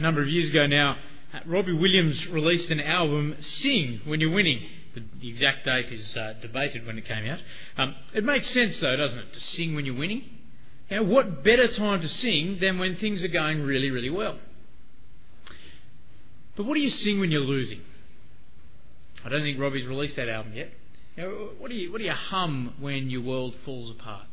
number of years ago now, Robbie Williams released an album, Sing When You're Winning. The, the exact date is uh, debated when it came out. Um, it makes sense, though, doesn't it, to sing when you're winning? Now, what better time to sing than when things are going really, really well? But what do you sing when you're losing? I don't think Robbie's released that album yet. Know, what, do you, what do you hum when your world falls apart?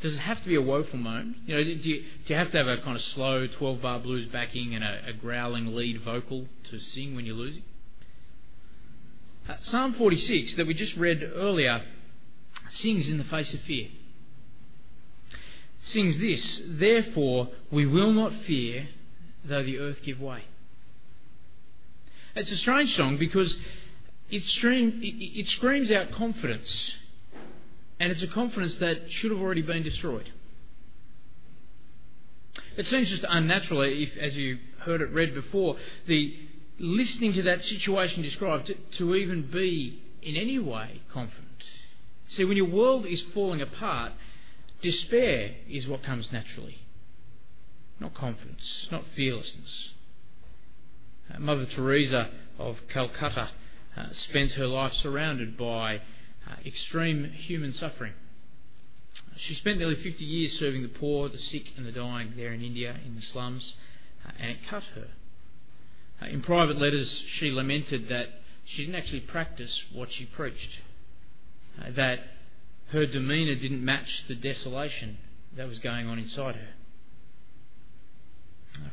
Does it have to be a woeful moment? You know, do you, do you have to have a kind of slow 12 bar blues backing and a, a growling lead vocal to sing when you're losing? Uh, Psalm 46 that we just read earlier sings in the face of fear. Sings this, therefore we will not fear though the earth give way. It's a strange song because it, stream, it, it screams out confidence, and it's a confidence that should have already been destroyed. It seems just unnatural, if, as you heard it read before, the listening to that situation described to, to even be in any way confident. See, when your world is falling apart, despair is what comes naturally, not confidence, not fearlessness. Uh, Mother Teresa of Calcutta uh, spent her life surrounded by extreme human suffering. She spent nearly 50 years serving the poor, the sick, and the dying there in India, in the slums, uh, and it cut her. Uh, in private letters, she lamented that she didn't actually practice what she preached, uh, that her demeanour didn't match the desolation that was going on inside her.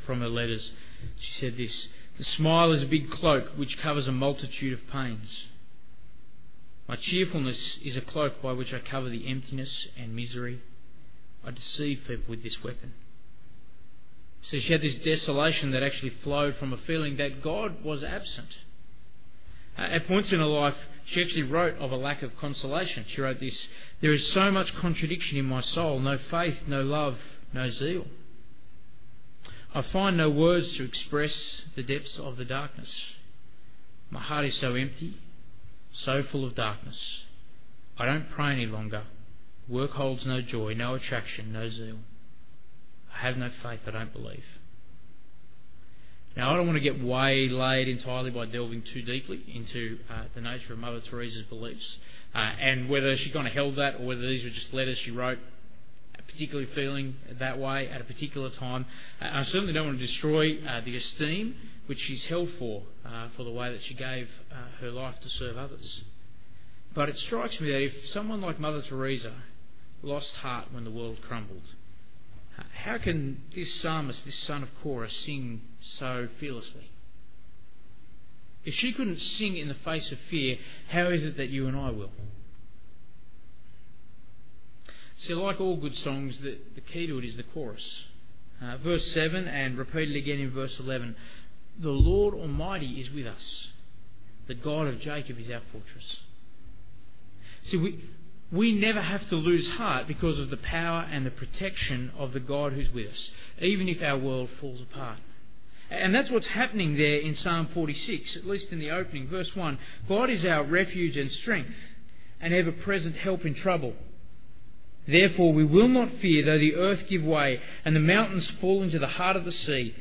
From her letters, she said this the smile is a big cloak which covers a multitude of pains. My cheerfulness is a cloak by which I cover the emptiness and misery. I deceive people with this weapon. So she had this desolation that actually flowed from a feeling that God was absent. At points in her life, she actually wrote of a lack of consolation. She wrote this There is so much contradiction in my soul no faith, no love, no zeal. I find no words to express the depths of the darkness. My heart is so empty, so full of darkness. I don't pray any longer. Work holds no joy, no attraction, no zeal. I have no faith, I don't believe. Now, I don't want to get waylaid entirely by delving too deeply into uh, the nature of Mother Teresa's beliefs uh, and whether she kind of held that or whether these were just letters she wrote particularly feeling that way at a particular time. Uh, I certainly don't want to destroy uh, the esteem which she's held for, uh, for the way that she gave uh, her life to serve others. But it strikes me that if someone like Mother Teresa lost heart when the world crumbled, how can this psalmist, this son of Korah, sing so fearlessly? If she couldn't sing in the face of fear, how is it that you and I will? See, like all good songs, the, the key to it is the chorus. Uh, verse 7 and repeated again in verse 11 The Lord Almighty is with us, the God of Jacob is our fortress. See, we, we never have to lose heart because of the power and the protection of the God who's with us, even if our world falls apart. And that's what's happening there in Psalm 46, at least in the opening. Verse 1 God is our refuge and strength, an ever present help in trouble. Therefore we will not fear, though the earth give way, and the mountains fall into the heart of the sea,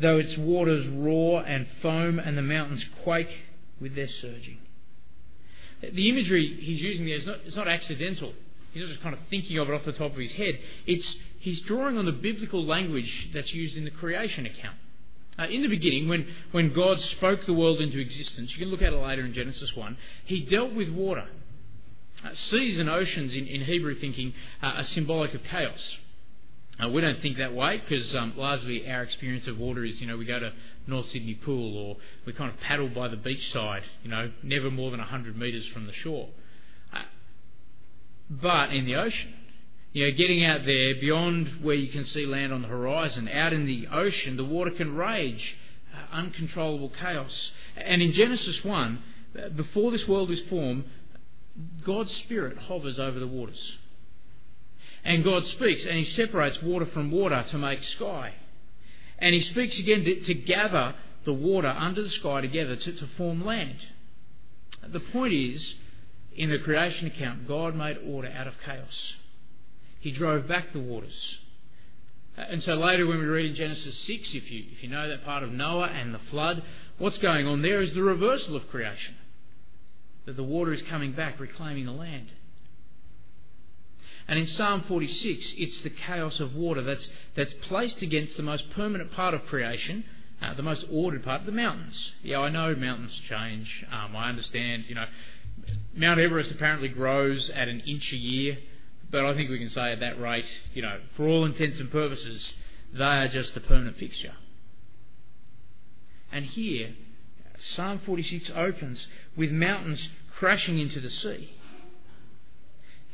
though its waters roar and foam, and the mountains quake with their surging. The imagery he's using there is not, it's not accidental. He's not just kind of thinking of it off the top of his head. It's, he's drawing on the biblical language that's used in the creation account. Uh, in the beginning, when, when God spoke the world into existence, you can look at it later in Genesis 1, he dealt with water. Uh, seas and oceans in, in Hebrew thinking uh, are symbolic of chaos. Uh, we don't think that way because um, largely our experience of water is, you know, we go to North Sydney Pool or we kind of paddle by the beach side, you know, never more than 100 metres from the shore. Uh, but in the ocean, you know, getting out there beyond where you can see land on the horizon, out in the ocean, the water can rage, uh, uncontrollable chaos. And in Genesis 1, uh, before this world is formed, God's Spirit hovers over the waters. And God speaks, and He separates water from water to make sky. And He speaks again to, to gather the water under the sky together to, to form land. The point is, in the creation account, God made order out of chaos. He drove back the waters. Uh, and so later, when we read in Genesis 6, if you, if you know that part of Noah and the flood, what's going on there is the reversal of creation. That the water is coming back, reclaiming the land. And in Psalm 46, it's the chaos of water that's, that's placed against the most permanent part of creation, uh, the most ordered part, the mountains. Yeah, I know mountains change. Um, I understand, you know, Mount Everest apparently grows at an inch a year, but I think we can say at that rate, you know, for all intents and purposes, they are just a permanent fixture. And here, Psalm 46 opens with mountains crashing into the sea.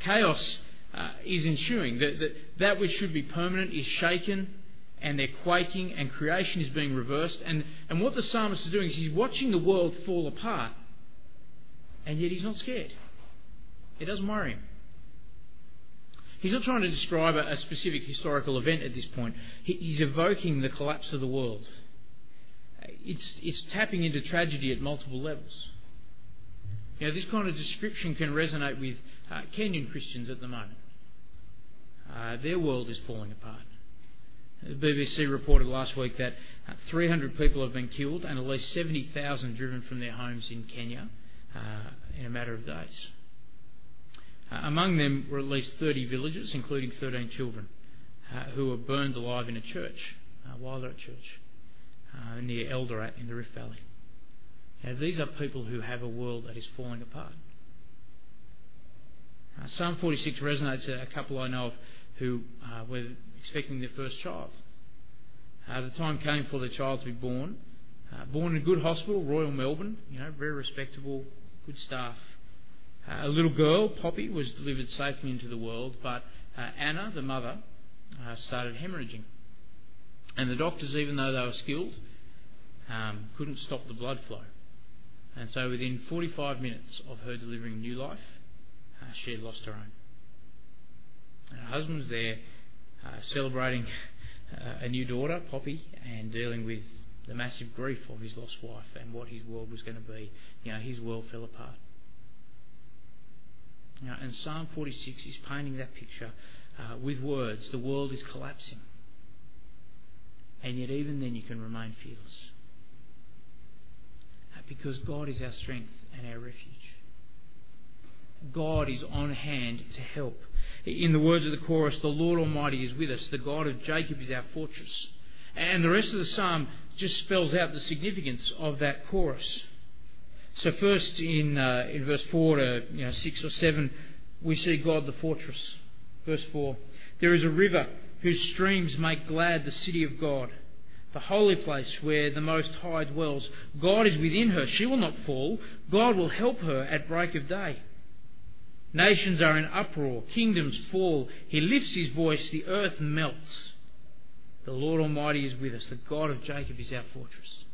Chaos uh, is ensuing. That, that, that which should be permanent is shaken and they're quaking and creation is being reversed. And, and what the psalmist is doing is he's watching the world fall apart and yet he's not scared. It doesn't worry him. He's not trying to describe a, a specific historical event at this point. He, he's evoking the collapse of the world. It's, it's tapping into tragedy at multiple levels. You know, this kind of description can resonate with uh, Kenyan Christians at the moment. Uh, their world is falling apart. The BBC reported last week that uh, 300 people have been killed and at least 70,000 driven from their homes in Kenya uh, in a matter of days. Uh, among them were at least 30 villagers, including 13 children, uh, who were burned alive in a church, while they're at church, near Eldoret in the Rift Valley. Now, these are people who have a world that is falling apart. Uh, Psalm 46 resonates a couple I know of who uh, were expecting their first child. Uh, the time came for the child to be born. Uh, born in a good hospital, Royal Melbourne, you know, very respectable, good staff. Uh, a little girl, Poppy, was delivered safely into the world, but uh, Anna, the mother, started hemorrhaging. And the doctors, even though they were skilled, um, couldn't stop the blood flow. And so within 45 minutes of her delivering new life, uh, she had lost her own. Her husband was there uh, celebrating uh, a new daughter, Poppy, and dealing with the massive grief of his lost wife and what his world was going to be. You know, his world fell apart. You know, and Psalm 46 is painting that picture uh, with words. The world is collapsing. And yet, even then, you can remain fearless. Uh, because God is our strength and our refuge. God is on hand to help. In the words of the chorus, the Lord Almighty is with us, the God of Jacob is our fortress. And the rest of the psalm just spells out the significance of that chorus. So, first in, uh, in verse 4 to you know, 6 or 7, we see God the fortress. Verse 4 There is a river whose streams make glad the city of God, the holy place where the Most High dwells. God is within her, she will not fall. God will help her at break of day. Nations are in uproar, kingdoms fall. He lifts his voice, the earth melts. The Lord Almighty is with us. The God of Jacob is our fortress.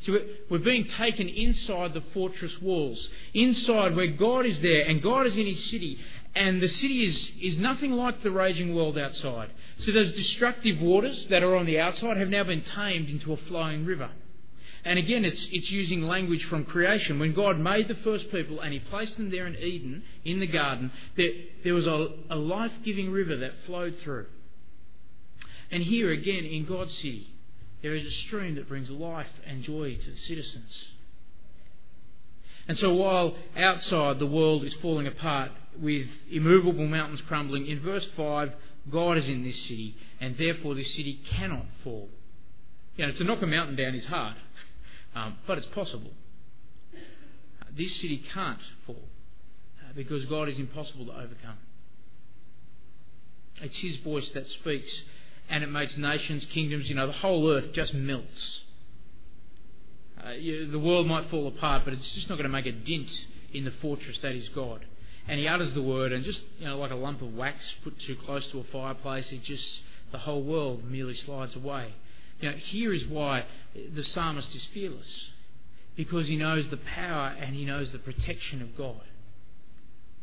So we're being taken inside the fortress walls, inside where God is there and God is in his city. And the city is, is nothing like the raging world outside. So those destructive waters that are on the outside have now been tamed into a flowing river. And again, it's, it's using language from creation. When God made the first people and He placed them there in Eden, in the garden, there, there was a, a life giving river that flowed through. And here again, in God's city, there is a stream that brings life and joy to the citizens. And so while outside the world is falling apart with immovable mountains crumbling, in verse 5, God is in this city, and therefore this city cannot fall. You know, to knock a mountain down is hard. Um, but it's possible. This city can't fall uh, because God is impossible to overcome. It's His voice that speaks, and it makes nations, kingdoms, you know, the whole earth just melts. Uh, you, the world might fall apart, but it's just not going to make a dint in the fortress that is God. And he utters the word, and just you know, like a lump of wax put too close to a fireplace, it just the whole world merely slides away. You know, here is why the psalmist is fearless because he knows the power and he knows the protection of God.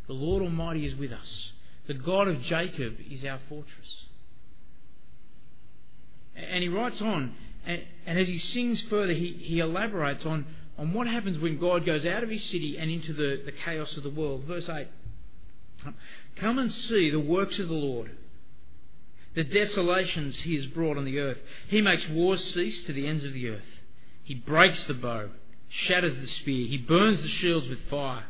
The Lord Almighty is with us. The God of Jacob is our fortress. And he writes on, and, and as he sings further, he, he elaborates on, on what happens when God goes out of his city and into the, the chaos of the world. Verse 8 Come and see the works of the Lord the desolations he has brought on the earth. He makes wars cease to the ends of the earth. He breaks the bow, shatters the spear, he burns the shields with fire.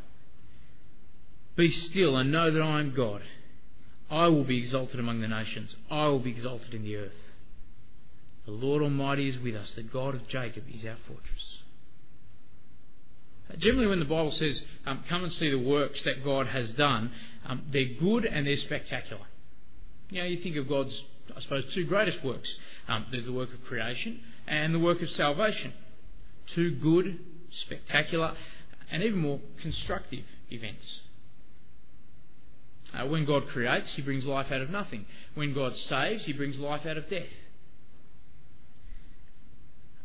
Be still and know that I am God. I will be exalted among the nations, I will be exalted in the earth. The Lord Almighty is with us, the God of Jacob is our fortress. Generally, when the Bible says, um, come and see the works that God has done, um, they're good and they're spectacular. You know, you think of God's, I suppose, two greatest works. Um, there's the work of creation and the work of salvation. Two good, spectacular, and even more constructive events. Uh, when God creates, He brings life out of nothing. When God saves, He brings life out of death.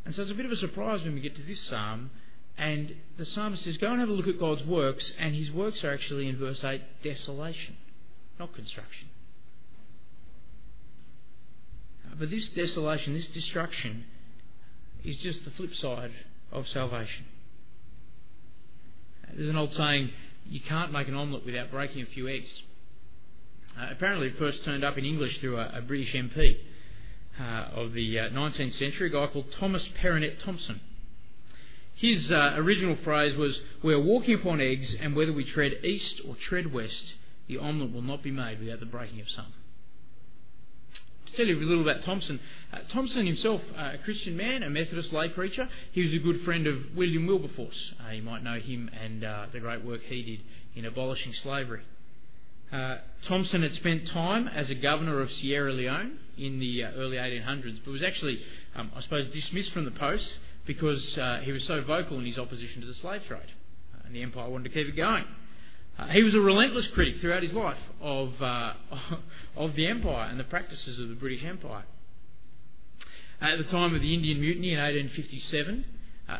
And so it's a bit of a surprise when we get to this psalm, and the psalmist says, Go and have a look at God's works, and His works are actually, in verse 8, desolation, not construction. Uh, but this desolation, this destruction, is just the flip side of salvation. There's an old saying, you can't make an omelette without breaking a few eggs. Uh, apparently, it first turned up in English through a, a British MP uh, of the uh, 19th century, a guy called Thomas Perronet Thompson. His uh, original phrase was, We're walking upon eggs, and whether we tread east or tread west, the omelette will not be made without the breaking of some. To tell you a little about Thompson, uh, Thompson himself, uh, a Christian man, a Methodist lay preacher, he was a good friend of William Wilberforce. Uh, you might know him and uh, the great work he did in abolishing slavery. Uh, Thompson had spent time as a governor of Sierra Leone in the uh, early 1800s, but was actually, um, I suppose, dismissed from the post because he was so vocal in his opposition to the slave trade, and the empire wanted to keep it going. Uh, he was a relentless critic throughout his life of, uh, of the empire and the practices of the British Empire. At the time of the Indian Mutiny in 1857,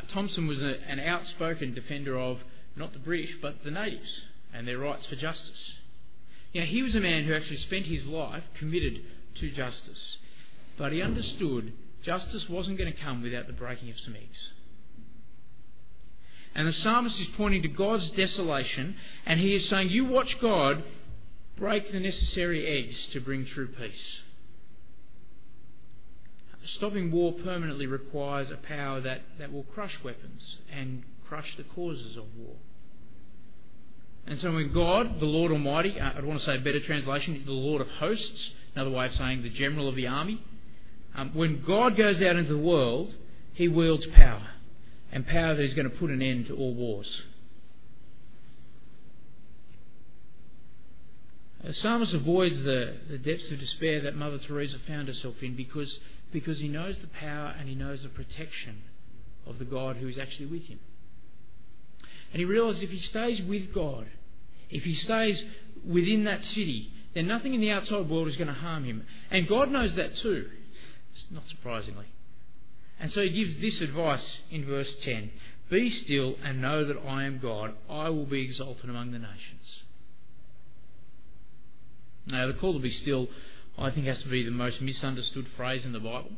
Thompson was a, an outspoken defender of not the British but the natives and their rights for justice. Now, he was a man who actually spent his life committed to justice, but he understood justice wasn't going to come without the breaking of some eggs. And the psalmist is pointing to God's desolation, and he is saying, You watch God break the necessary eggs to bring true peace. Stopping war permanently requires a power that, that will crush weapons and crush the causes of war. And so when God, the Lord Almighty, uh, I'd want to say a better translation, the Lord of hosts, another way of saying the general of the army, um, when God goes out into the world, he wields power, and power that is going to put an end to all wars. The psalmist avoids the, the depths of despair that Mother Teresa found herself in because, because he knows the power and he knows the protection of the God who is actually with him. And he realizes if he stays with God, if he stays within that city, then nothing in the outside world is going to harm him. And God knows that too, not surprisingly. And so he gives this advice in verse 10 Be still and know that I am God. I will be exalted among the nations. Now, the call to be still, I think, has to be the most misunderstood phrase in the Bible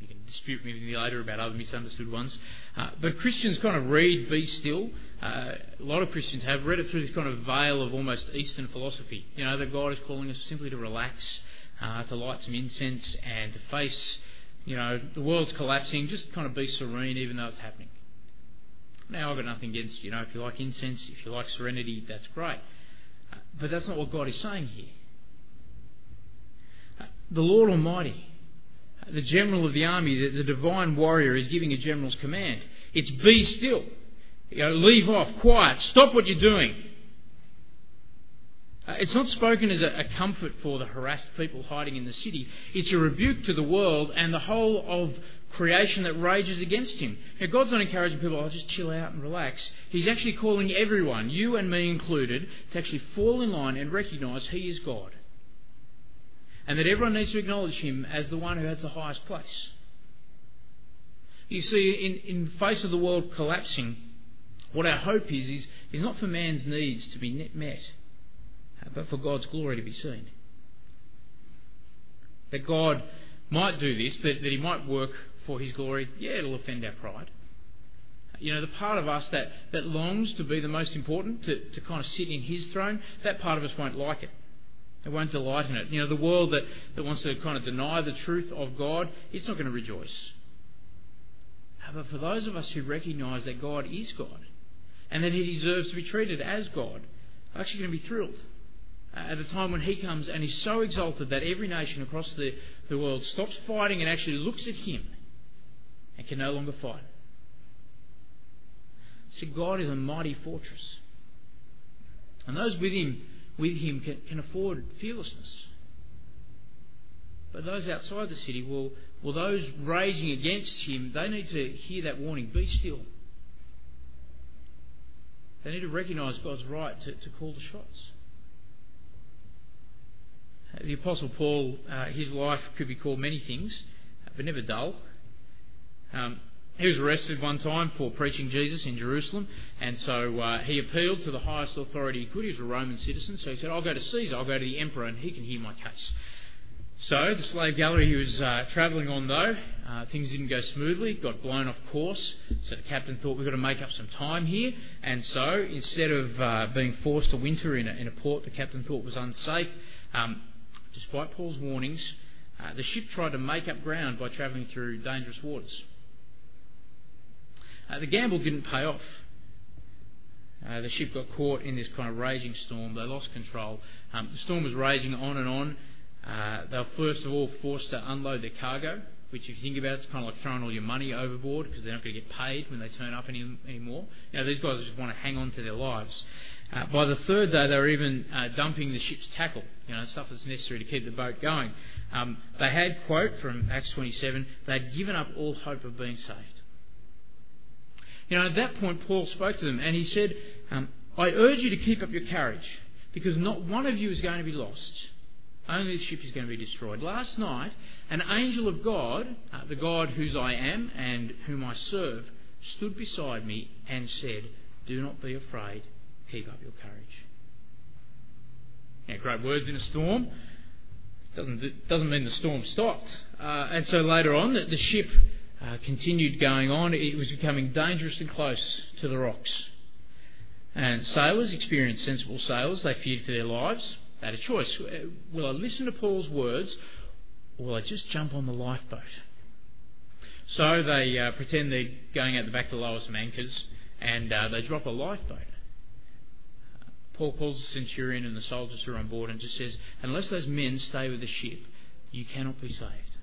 you can dispute with me later about other misunderstood ones. Uh, but Christians kind of read Be Still. Uh, a lot of Christians have read it through this kind of veil of almost Eastern philosophy. You know, that God is calling us simply to relax, uh, to light some incense, and to face, you know, the world's collapsing, just kind of be serene even though it's happening. Now, I've got nothing against, you know, if you like incense, if you like serenity, that's great. But that's not what God is saying here. The Lord Almighty the general of the army, the, the divine warrior, is giving a general's command. It's be still. You know, leave off, quiet, stop what you're doing. Uh, it's not spoken as a, a, comfort for the harassed people hiding in the city. It's a rebuke to the world and the whole of creation that rages against him. Now, God's not encouraging people, oh, just chill out and relax. He's actually calling everyone, you and me included, to actually fall in line and recognise He is God and that everyone needs to acknowledge him as the one who has the highest place. You see, in, in face of the world collapsing, what our hope is, is, is not for man's needs to be met, but for God's glory to be seen. That God might do this, that, that He might work for His glory, yeah, it'll offend our pride. You know, the part of us that, that longs to be the most important, to, to kind of sit in His throne, that part of us won't like it. It won't delight in it. You know, the world that, that wants to kind of deny the truth of God, it's not going to rejoice. But for those of us who recognise that God is God and that He deserves to be treated as God, are actually going to be thrilled at the time when He comes and is so exalted that every nation across the, the world stops fighting and actually looks at Him and can no longer fight. See, God is a mighty fortress. And those with Him with him can, can afford fearlessness. But those outside the city, will, well, those raging against him, they need to hear that warning be still. They need to recognise God's right to, to call the shots. The Apostle Paul, uh, his life could be called many things, but never dull. Um, he was arrested one time for preaching Jesus in Jerusalem, and so uh, he appealed to the highest authority he could. He was a Roman citizen, so he said, I'll go to Caesar, I'll go to the emperor, and he can hear my case. So, the slave gallery he was uh, travelling on, though, uh, things didn't go smoothly, got blown off course. So, the captain thought, we've got to make up some time here. And so, instead of uh, being forced to winter in a, in a, port the captain thought was unsafe, um, despite Paul's warnings, uh, the ship tried to make up ground by travelling through dangerous waters. Uh, the gamble didn't pay off. Uh, the ship got caught in this kind of raging storm. They lost control. Um, the storm was raging on and on. Uh, they were first of all forced to unload their cargo, which, if you think about it, it's kind of like throwing all your money overboard because they're not going to get paid when they turn up any, anymore. Know, these guys just want to hang on to their lives. Uh, by the third day, they were even uh, dumping the ship's tackle, you know, stuff that's necessary to keep the boat going. Um, they had, quote from Acts 27, they had given up all hope of being saved. You know, at that point, Paul spoke to them and he said, um, I urge you to keep up your courage because not one of you is going to be lost. Only the ship is going to be destroyed. Last night, an angel of God, uh, the God whose I am and whom I serve, stood beside me and said, Do not be afraid, keep up your courage. Now, great words in a storm. Doesn't, doesn't mean the storm stopped. Uh, and so later on, the, the ship uh, continued going on, it was becoming dangerously close to the rocks. And sailors, experienced sensible sailors, they feared for their lives. They had a choice. Uh, will I listen to Paul's words or will I just jump on the lifeboat? So they uh, pretend they're going out the back to lower some anchors and uh, they drop a lifeboat. Paul calls the centurion and the soldiers who are on board and just says, Unless those men stay with the ship, you cannot be saved.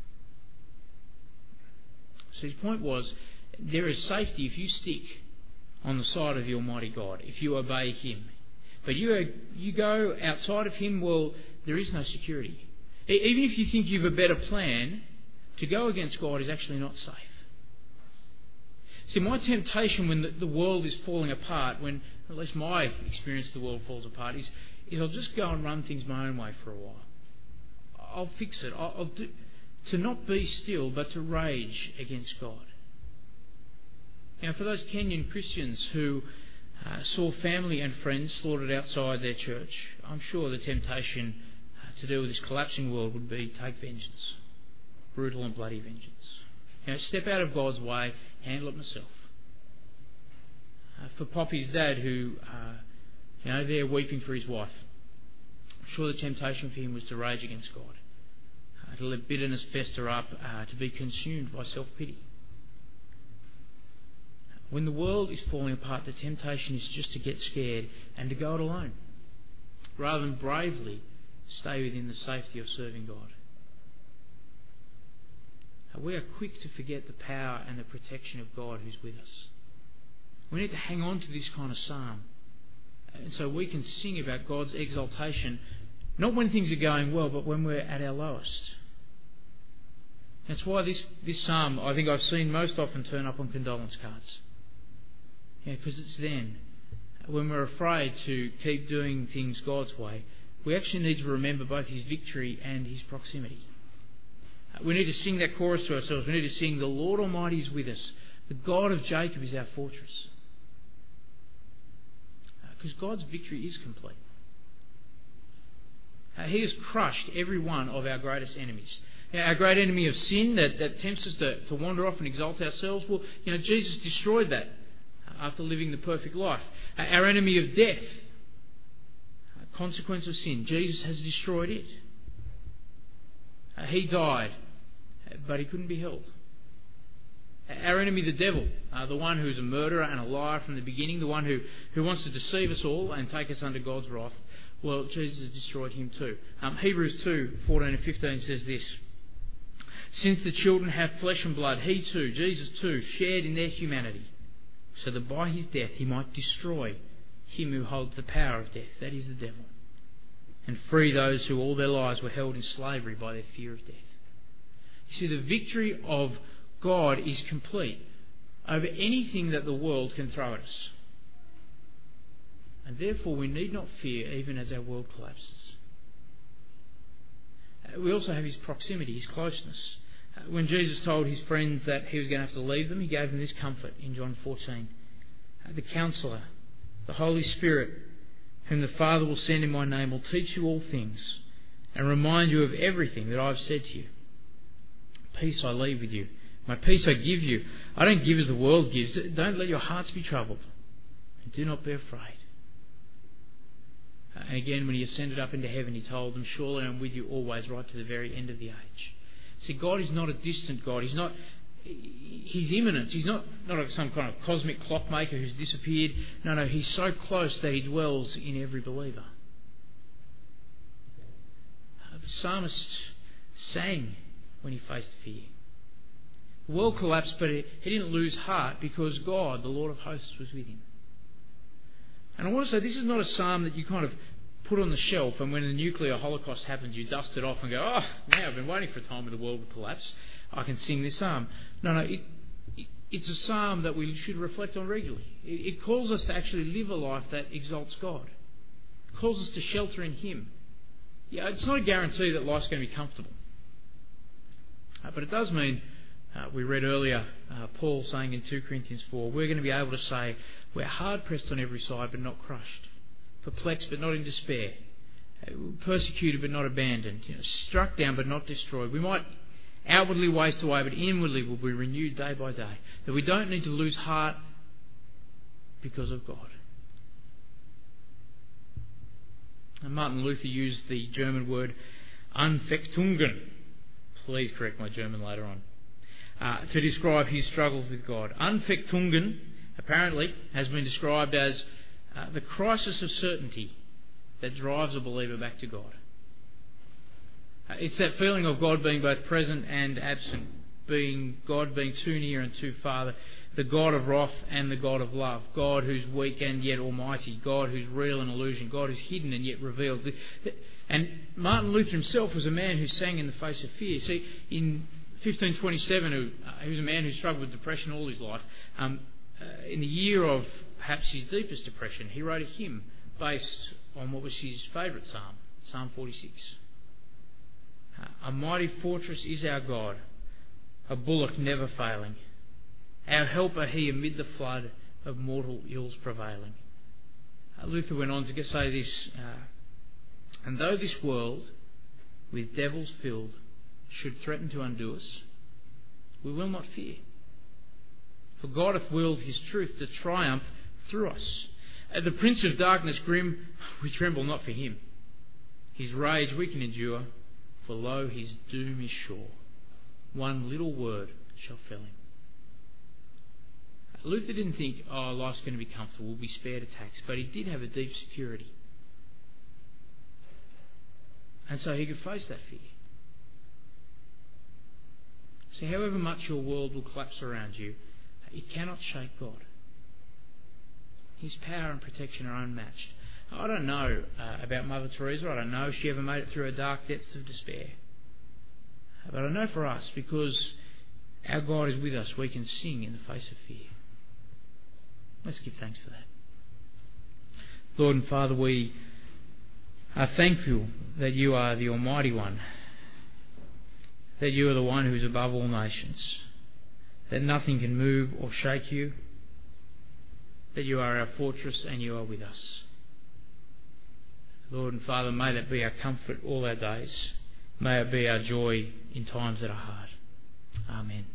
So his point was there is safety if you stick on the side of the Almighty God, if you obey Him. But you, you go outside of Him, well, there is no security. Even if you think you've a better plan, to go against God is actually not safe. See, my temptation when the, the world is falling apart, when at least my experience of the world falls apart, is, is I'll just go and run things my own way for a while. I'll fix it. I'll, I'll do, to not be still, but to rage against God. Now, for those Kenyan Christians who uh, saw family and friends slaughtered outside their church, I'm sure the temptation uh, to deal with this collapsing world would be take vengeance. Brutal and bloody vengeance. Know, step out of God's way, handle it myself. Uh, for Poppy's dad, who, uh, you know, they're weeping for his wife, I'm sure the temptation for him was to rage against God to let bitterness fester up, uh, to be consumed by self pity. When the world is falling apart, the temptation is just to get scared and to go it alone, rather than bravely stay within the safety of serving God. Uh, we are quick to forget the power and the protection of God who's with us. We need to hang on to this kind of psalm. And so we can sing about God's exaltation, not when things are going well, but when we're at our lowest. That's why this, this psalm, I think I've seen most often turn up on condolence cards. Yeah, because it's then, when we're afraid to keep doing things God's way, we actually need to remember both His victory and His proximity. We need to sing that chorus to ourselves. We need to sing, The Lord Almighty is with us. The God of Jacob is our fortress. Uh, because God's victory is complete. Uh, he has crushed every one of our greatest enemies our great enemy of sin that, that tempts us to, to wander off and exalt ourselves, well, you know, Jesus destroyed that uh, after living the perfect life. Our enemy of death, a consequence of sin. Jesus has destroyed it. Uh, he died, but he couldn't be held. Our enemy, the devil, uh, the one who is a murderer and a liar from the beginning, the one who, who wants to deceive us all and take us under God's wrath, well, Jesus destroyed him too. Um, Hebrews 2 14 and 15 says this Since the children have flesh and blood, he too, Jesus too, shared in their humanity, so that by his death he might destroy him who holds the power of death, that is the devil, and free those who all their lives were held in slavery by their fear of death. You see, the victory of God is complete over anything that the world can throw at us. And therefore, we need not fear even as our world collapses. Uh, we also have his proximity, his closeness. Uh, when Jesus told his friends that he was going to have to leave them, he gave them this comfort in John 14. Uh, the counselor, the Holy Spirit, whom the Father will send in my name, will teach you all things and remind you of everything that I've said to you. Peace I leave with you. My peace I give you. I don't give as the world gives. Don't let your hearts be troubled. And do not be afraid. And again, when he ascended up into heaven, he told them, Surely I'm with you always, right to the very end of the age. See, God is not a distant God. He's not. He's immanent. He's not, not some kind of cosmic clockmaker who's disappeared. No, no, he's so close that he dwells in every believer. Uh, the psalmist sang when he faced fear. The world collapsed, but he didn't lose heart because God, the Lord of hosts, was with him. And I want to say this is not a psalm that you kind of put on the shelf and when the nuclear holocaust happens you dust it off and go, oh, now I've been waiting for a time when the world would collapse. I can sing this psalm. No, no, it, it, it's a psalm that we should reflect on regularly. It, it calls us to actually live a life that exalts God. It calls us to shelter in Him. Yeah, it's not a guarantee that life's going to be comfortable. Uh, but it does mean uh, we read earlier uh, Paul saying in 2 Corinthians 4, we're going to be able to say, we're hard pressed on every side but not crushed, perplexed but not in despair, persecuted but not abandoned, you know, struck down but not destroyed. We might outwardly waste away, but inwardly will be renewed day by day. That we don't need to lose heart because of God. And Martin Luther used the German word Anfechtungen. Please correct my German later on uh, to describe his struggles with God. Anfechtungen, apparently, has been described as uh, the crisis of certainty that drives a believer back to God. Uh, it's that feeling of God being both present and absent, being God being too near and too far, the God of wrath and the God of love, God who's weak and yet almighty, God who's real and illusion, God who's hidden and yet revealed. And Martin Luther himself was a man who sang in the face of fear. See, in 1527, who, uh, he was a man who struggled with depression all his life. Um, uh, in the year of perhaps his deepest depression, he wrote a hymn based on what was his favourite psalm, Psalm 46. Uh, a mighty fortress is our God, a bulwark never failing. Our helper he amid the flood of mortal ills prevailing. Uh, Luther went on to say this, uh, and though this world with devils filled should threaten to undo us, we will not fear. For God hath willed his truth to triumph through us. At the prince of darkness grim, we tremble not for him. His rage we can endure, for lo, his doom is sure. One little word shall fell him. Luther didn't think, oh, life's going to be comfortable, we'll be spared attacks, but he did have a deep security. And so he could face that fear. See, however much your world will collapse around you, it cannot shake God. His power and protection are unmatched. I don't know uh, about Mother Teresa. I don't know if she ever made it through her dark depths of despair. But I know for us, because our God is with us, we can sing in the face of fear. Let's give thanks for that. Lord and Father, we are thankful that you are the Almighty One that you are the one who is above all nations, that nothing can move or shake you, that you are our fortress and you are with us. Lord and Father, may that be our comfort all our days. May it be our joy in times that are hard. Amen.